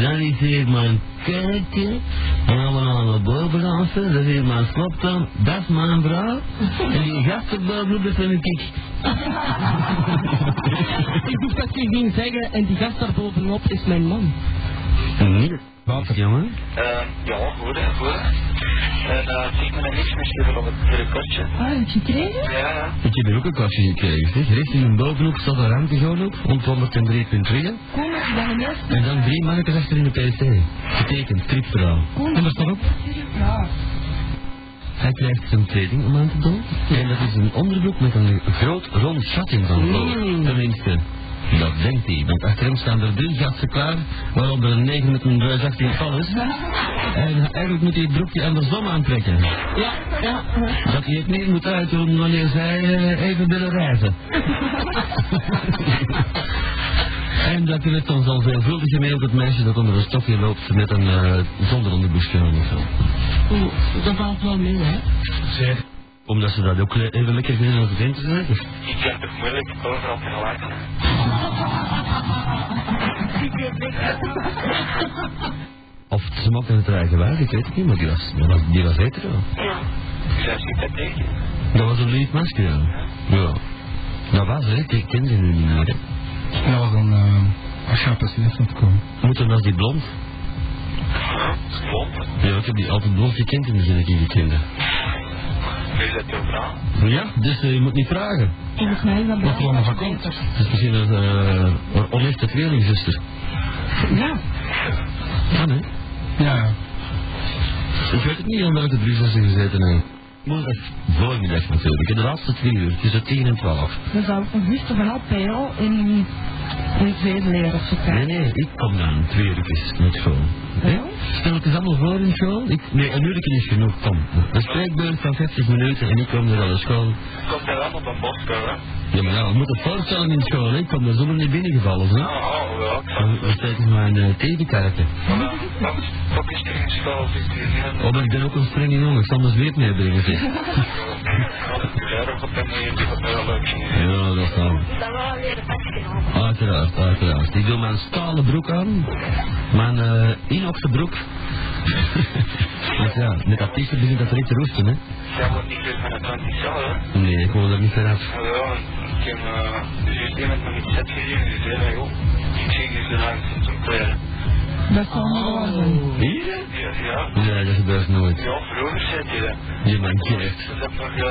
S2: dan is hier mijn keuken, en dan gaan we naar boven dansen, dat is hier mijn slaapkamer, dat is mijn vrouw, en die gasten bovenop, dat ben ik.
S5: Ik hoef dat je ging zeggen en die gast daar bovenop is mijn man.
S2: Niet wat, jongen?
S10: Eh, ja, goed goed. En uh, zie ik me niks meer schrijven op het telekortje.
S5: Ah, heb je gekregen?
S10: Ja, ja.
S2: Ik heb hier ook een kastje gekregen, zeg. Rechts in een bovenhoek staat een ruimte gewoon op, rond 103.3.
S5: Kom, dan een eerste.
S2: En dan drie mannetjes achter in de PC. Getekend, stripverhaal.
S5: En daar staat op? Ja.
S2: Hij krijgt zijn kleding om aan te doen. En dat is een onderbroek met een groot rond gat in van voor.
S5: Mm.
S2: Tenminste, dat denkt hij. Want achter hem staan er drie gasten klaar, waaronder een negen met een ruis 18 vallers. En eigenlijk moet hij het broekje andersom aantrekken.
S5: Ja, ja.
S2: Dat hij het niet moet uitdoen wanneer zij eh, even willen reizen. En dat hij het dan zal veelvuldig mee op het meisje dat onder een stokje loopt met een uh, zonder aan of zo.
S5: Oeh, dat valt wel mee, hè?
S2: Zeg. Omdat ze dat ook le- even lekker vinden als vriend te zijn.
S10: Ik heb toch moeilijk overal tegelijk.
S2: Of ze mocht in het eigen wagen, ik weet het niet, maar die was, die was, die was hetero.
S10: Ja. Zij ziet dat tegen.
S2: Dat was een lief masker, ja. Ja. Dat was, hè, ik ken ze nu niet meer, hè.
S9: Dat was een... Uh, als je op president moet komen.
S2: Moeten was die blond?
S10: Blond.
S2: Ja, ik heb die altijd blond gekend en die zijn ik niet gekend.
S10: Is dat jouw vrouw?
S2: Ja, dus eh, je moet niet vragen.
S5: Volgens mij is dat
S9: Wat er allemaal van komt.
S2: Het is misschien een uh, een onechte tweelingzuster.
S5: Ja.
S2: Ja, nee.
S9: Ja.
S2: Ik weet het niet welke drie ze gezeten hebben. Morgen voormiddag natuurlijk, in de laatste twee uur, tussen 10 en 12.
S5: Dan zou ik nog wisten van Alpeo in, in het tweede leer of zo
S2: Nee,
S5: krijgen.
S2: nee, ik kom dan twee uurtjes met school.
S5: Ja?
S2: Stel het eens allemaal voor in school. Ik, nee, een uurtje is genoeg, kom. Een spreekbeurt van 50 minuten en ik kom er aan de school.
S10: Komt er allemaal van Bosco, hè?
S2: Ja, maar ja, je moet het voorstellen in school, hè. ik kom er zomaar niet binnengevallen, hè.
S10: Oh, oh, wel.
S2: Steek ik mijn uh, tegenkaartje.
S10: Wat is er in school? Zit hier niet
S2: Oh, maar ik ben ook een strenge jongen, ik zal mijn zweet meebrengen, zeg.
S10: Ja, dat
S2: dat we.
S6: Om.
S2: Uiteraard, uiteraard. Ik doe mijn stalen broek aan. Mijn uh, inoxe broek. Want ja, met dat t-shirt begint dat direct te roesten, hè.
S10: Jij wordt niet weer van het 20 cel, hè?
S2: Nee, ik wil er niet vanaf.
S10: Ja, ik heb uh, dus iemand met zet gezien en die zei, van, joh, ik zie je zo lang zo'n kleren.
S5: Dat zal niet waar zijn.
S2: Hier?
S10: Ja, ja.
S2: Nee, dat gebeurt nooit.
S10: Ja, vroeger zet je dat.
S2: Je mankeert.
S10: Dat is nog uh,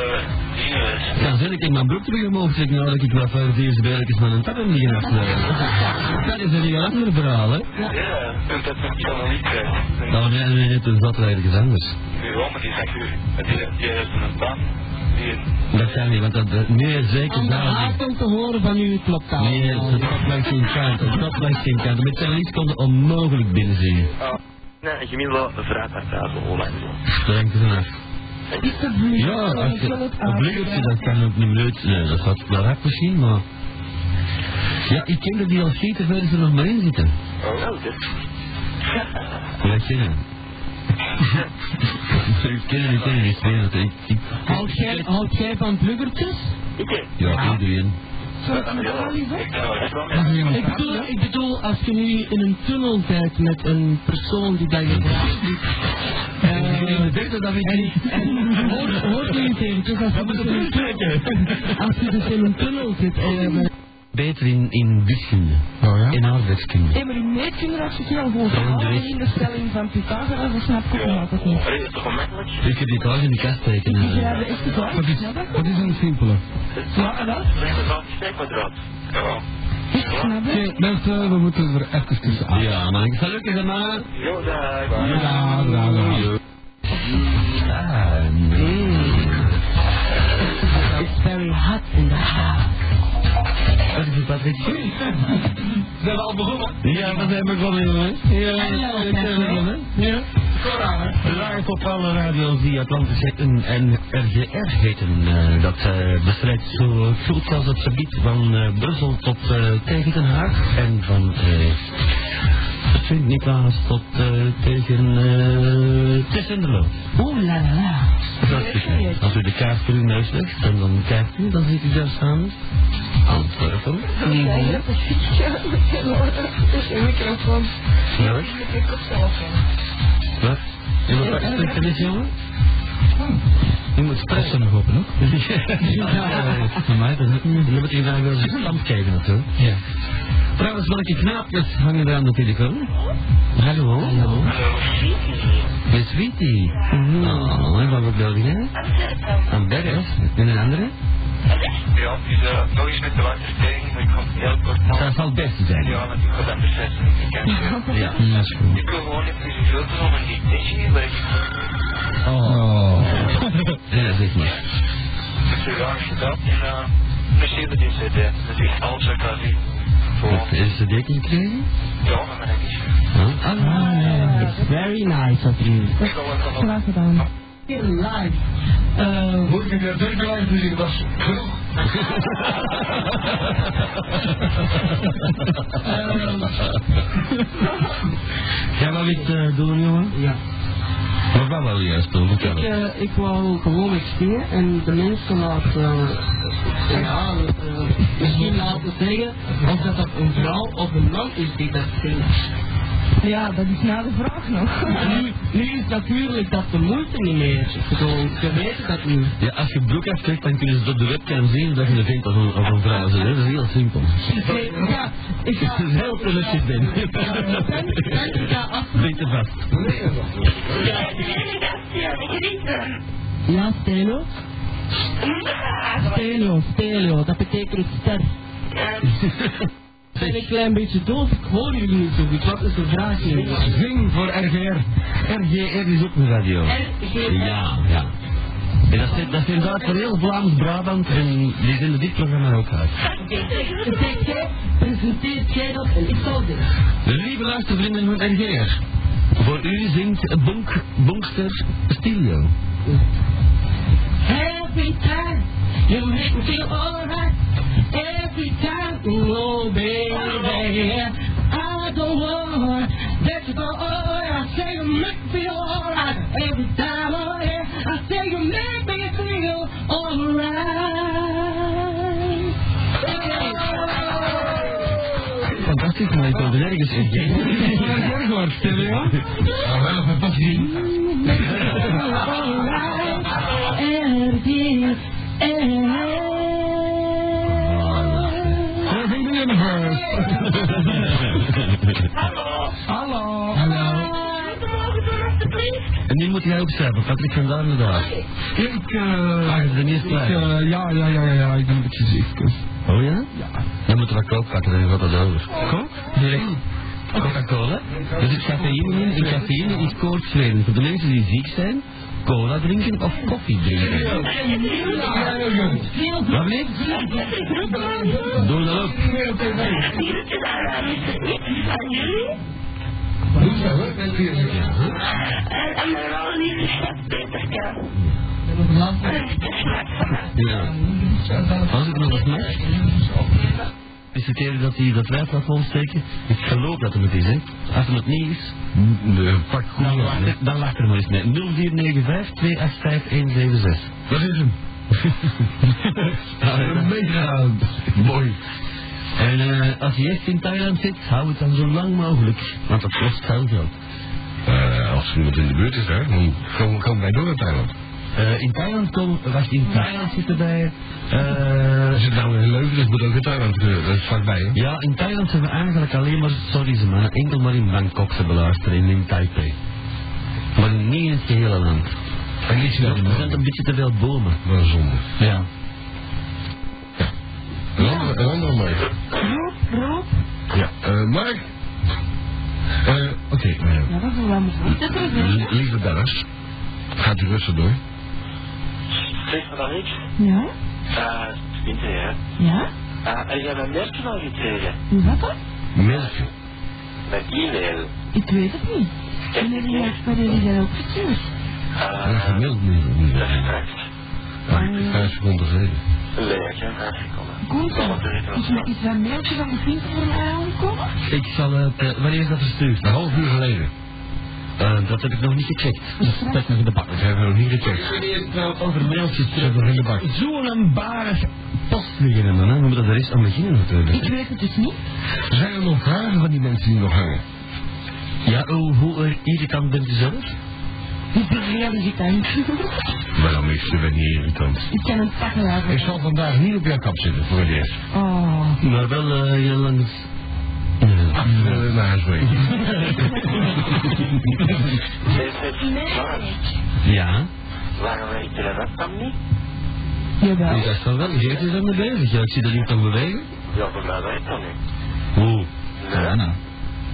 S10: dieners.
S2: Dan zet ik mijn broek terug omhoog, zeg ik nou dat ik wel voor het eerst belletjes met een tappen niet gaan afsluiten. Dat is een heel ander verhaal, hè.
S10: Ja, dat nog niet allemaal niet krijgen.
S2: Nou, nee, nee, nee, toen zat er ergens anders.
S10: Ja, maar die zegt u, die, die heeft een baan.
S2: Dat kan niet, want dat, dat- nee, zeker
S5: Om de
S2: daar niet.
S5: avond te horen van uw kloktaal.
S2: Nee, het stopt langs geen kant, stopt langs geen kant. Met zijn lied kon je onmogelijk binnenzingen.
S10: nee, een gemiddelde vrijdagsavond online.
S2: Streng te vanaf.
S5: Is nu?
S2: Ja, als je op luchtje, dat kan ook niet meer uit. Nee, dat gaat wel rap misschien, maar... Ja, ik ken die al schieten verder er nog maar in zitten.
S10: Oh, wel, dit.
S2: Ja. Ik ken het, ik ken het niet meer. Ik, ik,
S5: Houd jij, houd jij van pluggertjes?
S10: Ik
S2: ja, iedereen.
S5: Zou ik bedoel, ik bedoel, als je nu in een tunnel bent met een persoon die dat je vraagt.
S2: Ik weet dat dat weet
S5: En,
S2: niet.
S5: hoort, eens even, dus als je, dus in een tunnel, als je dus in een tunnel zit en je bent
S2: beter in, in wiskunde.
S3: Oh ja?
S2: In aardrijkskunde.
S5: Hé, maar in meetkunde als ik heel goed
S2: Ja, dat is-
S5: in de stelling van Pythagoras, dat snap ik nog altijd niet.
S10: Dat?
S2: Ik heb die trouwens in de kast tekenen.
S5: Ik echte vraag,
S3: Wat is,
S5: je?
S3: wat is een simpele?
S5: Je dat?
S10: Het kwadraat. Ja.
S5: Je?
S3: Oké, mensen, we moeten er even tussenuit.
S2: Ja, man. Salut, man.
S10: Jo, dag.
S3: Ja, ja, ja.
S2: Ah, mm.
S5: It's very hot in the house.
S2: Wat is Patrick?
S9: Zijn we al begonnen?
S2: Ja, we zijn begonnen, jongens. Ja,
S5: Hallo,
S2: we zijn
S5: Patrick.
S2: begonnen. Ja. Live op alle radio's die Atlantis heten en RGR heten. eh, dat eh, bestrijdt zo goed als het gebied van eh, Brussel tot eh, tegen Den Haag. En van eh Sint-Niklaas tot eh, tegen uh, Tessenderlo.
S5: Oeh la la la.
S2: Dat is het. Als u de kaart voor uw neus legt en dan kijkt u, dan ziet u daar staan Antwerpen.
S5: Ja, je hebt een fietsje. Dat is een microfoon.
S2: Ja, wat?
S5: Met je koptelefoon.
S2: Wat? Je moet pas spreken, is jongen? Je moet spreken.
S4: nog open ook.
S2: Ja,
S4: mij dat niet.
S2: Dan moet je daar wel de stand kijken natuurlijk.
S4: Ja.
S2: Trouwens, welke knaapjes hangen er aan de telefoon? Hallo? Hallo. Met Sweetie. Oh, en wat wil je zeggen? Aan Berg. En een andere?
S10: Ja, dus uh, nog eens met de waterstijging, maar ik kan het heel kort.
S2: Dat zal het beste zijn.
S10: Ja, want ik ga dat. Ik kan het
S2: Ja.
S4: Ja, is goed.
S10: Ik wil gewoon even een filter om een.
S2: Oh. Zeg maar.
S10: Je dat. Dat is ik kan Voor,
S2: Wat, is de deken gekregen?
S10: ja, mijn ekjes.
S2: Huh? Ah,
S5: It's very nice of you.
S10: Ik ga wel even
S5: Graag gedaan. Live. Uh,
S3: Moet ik de derde live muziek, dat is genoeg.
S2: Jij iets eh, doen, jongen?
S5: ja.
S2: Maar wat je juist doen?
S5: Ik, eh, ik wou gewoon experen en de mensen laten, eh, ja, eh, misschien laten zeggen of dat, dat een vrouw of een man is die dat zingt. Ja, dat is na de vraag nog. nu, nu is natuurlijk dat de moeite niet meer. Gewoon, ze weten dat nu.
S2: Ja, als je broek aftrekt, dan kunnen ze op de webcam zien dat je een vindt of een, of een vrouw bent. hè. Dat is heel simpel.
S5: Ik, ja, ik ga...
S2: Het is heel privilege, Ben. Er vast.
S5: Ja, stereo. Stereo, stereo, dat betekent ster. Ik ben een klein beetje doof, ik hoor jullie niet zo goed. Wat is de vraag nu?
S3: Zing voor RGR.
S2: RGR is ook een radio. Ja, ja. En dat is, dat is inderdaad voor heel Vlaams-Brabant en die zenden dit programma ook uit.
S5: Zeg jij, presenteert jij dat en ik zal dit.
S2: Lieve luistervrienden van RGR, voor u zingt Bonk, Bonkster Stilio.
S5: Every time you make me feel alright. Every time, oh baby, I don't want that you go. Oh, I say you make me feel alright. Every time, oh yeah, I say you make me feel alright.
S2: Fantastisch, maar ik wil er ergens in.
S3: RGR gehoord, stereo. Nou, wel even pas zien. Ja, Zing universe.
S5: Hallo.
S3: Hallo.
S2: En nu moet jij opschrijven, Patrick van Daan inderdaad.
S3: Ik, eh...
S2: Ah,
S3: ik, eh, ja, ja, ja, ja, ik ben een beetje ziek. Dus.
S2: Oh ja? Ja. Dan moeten we kookvakken, dan gaat dat over.
S3: Kook?
S2: Direct. Coca-Cola. Er zit cafeïne in. En cafeïne is koortsverend. Voor de mensen die ziek zijn, cola drinken of koffie drinken. Wat bleef? Doe dat ook.
S3: Doe hè? Ben je ziek?
S6: En rol niet Peter, ja.
S2: Als ik nog wat mag. Feliciteren dat hij dat rijplafond steken. Ik geloof dat het het is, hè. Als het het niet is,
S3: Nee, pak goed.
S2: dan lacht, er- dan lacht er maar eens mee. 0495 285 176.
S3: Dat is hem. Een mega mooi.
S2: En eh, als je echt in Thailand zit, hou het dan zo lang mogelijk. Want dat kost veel geld.
S3: Eh, als er iemand in de buurt is, hè, dan komen wij door naar Thailand.
S2: Eh, in Thailand komen, wacht, in Thailand zitten wij, eh,
S3: Is het nou in Leuven, dus moet ook in Thailand, eh, dat is vlakbij, hè?
S2: ja, in Thailand zijn we eigenlijk alleen maar, sorry ze maar, enkel maar in Bangkok te beluisteren en in Taipei. Maar niet in het gehele land.
S3: En niet snel.
S2: Er zijn een beetje te veel bomen.
S3: Een zonde.
S2: Ja.
S3: Een andere, een andere Mark.
S1: Roep, roep.
S3: Ja, eh, Mark. Eh, oké, eh,
S1: Ja, dat is wel
S3: lieve bellers. Gaat u rustig door.
S11: Zeg maar dan niks.
S1: Ja?
S11: Uh, winter, hè.
S1: Ja?
S11: Uh, en jij hebt een mailtje al gekregen.
S1: Wat dan?
S3: Mailtje.
S11: Met e-mail.
S1: Ik weet het niet. En hebben jullie dat ook gestuurd?
S3: Dat is
S11: Uh,
S3: gemaild niet. niet.
S11: dat is straks.
S3: Ah, ik- Vijf seconden geleden.
S11: Nee, ik heb vijf seconden.
S1: Is, er- is er een mailtje van de vriend voor mij aangekomen?
S2: Ik zal het, eh, wanneer is dat verstuurd?
S3: Een half uur geleden.
S2: Eh, dat heb ik nog niet gecheckt.
S4: Stek nog in de bak.
S3: Dat hebben we nog niet gecheckt.
S2: Nou over mailtjes
S3: Zet nog in de bak.
S2: Zo'n barig post liggen, man. hè. We moeten er eens aan beginnen natuurlijk.
S1: Ik weet het dus niet.
S3: Zijn er nog vragen van die mensen die nog hangen?
S2: Ja, hoe, hoe irritant bent u zelf?
S1: Ik ben heel irritant.
S3: Waarom is ze niet irritant?
S1: Ik kan het pakken
S3: Ik zal vandaag niet op jouw kap zitten voor het eerst.
S1: Oh.
S2: Maar wel eh, heel lang...
S3: Naar huis brengen.
S2: Ja,
S11: waarom weet je dat dan niet?
S1: Jawel.
S2: ik dacht van wel, Geert is er mee bezig. Ja, ik zie dat niet toch bewegen.
S11: Ja, voor mij weet dat niet.
S2: Hoe?
S4: Ja, nou.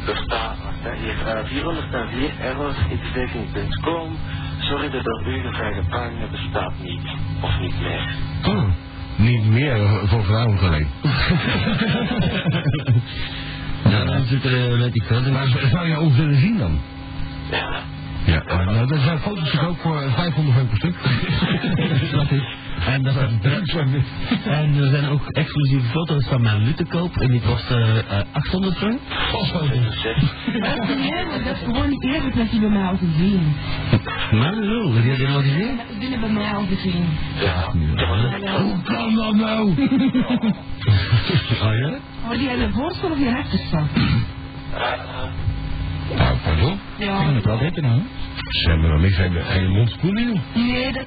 S11: Er staat, hier, uh, 404 errors xdating.com. Sorry, de door u gevraagde pagina bestaat niet. Of niet meer.
S3: Oh, niet meer voor vanavond alleen.
S2: Ja, dan zit er, eh, weet ik wel.
S3: Maar zou je ons willen zien dan?
S11: Ja.
S3: Ja, eh, nou, dat zijn foto's koop voor eh, 500 frank per stuk.
S2: Dat is. En, dat is en er zijn ook exclusieve foto's van mijn te koop. En die kost eh, eh, 800 frank.
S11: Zeg,
S1: Dat is dat gewoon niet eerlijk dat die bij mij al gezien.
S2: Maar zo, heb je dat al gezien?
S1: Die hebben bij mij al gezien.
S11: ja.
S3: Hoe kan dat nou?
S2: Oh ja?
S1: Maar die hebben een voorstel of die rechterstel?
S3: Nou, pardon?
S1: Ja.
S4: Ik kan het wel weten, nou.
S3: Ze hebben nog niks aan je mond spoelen, joh.
S1: Nee, dat...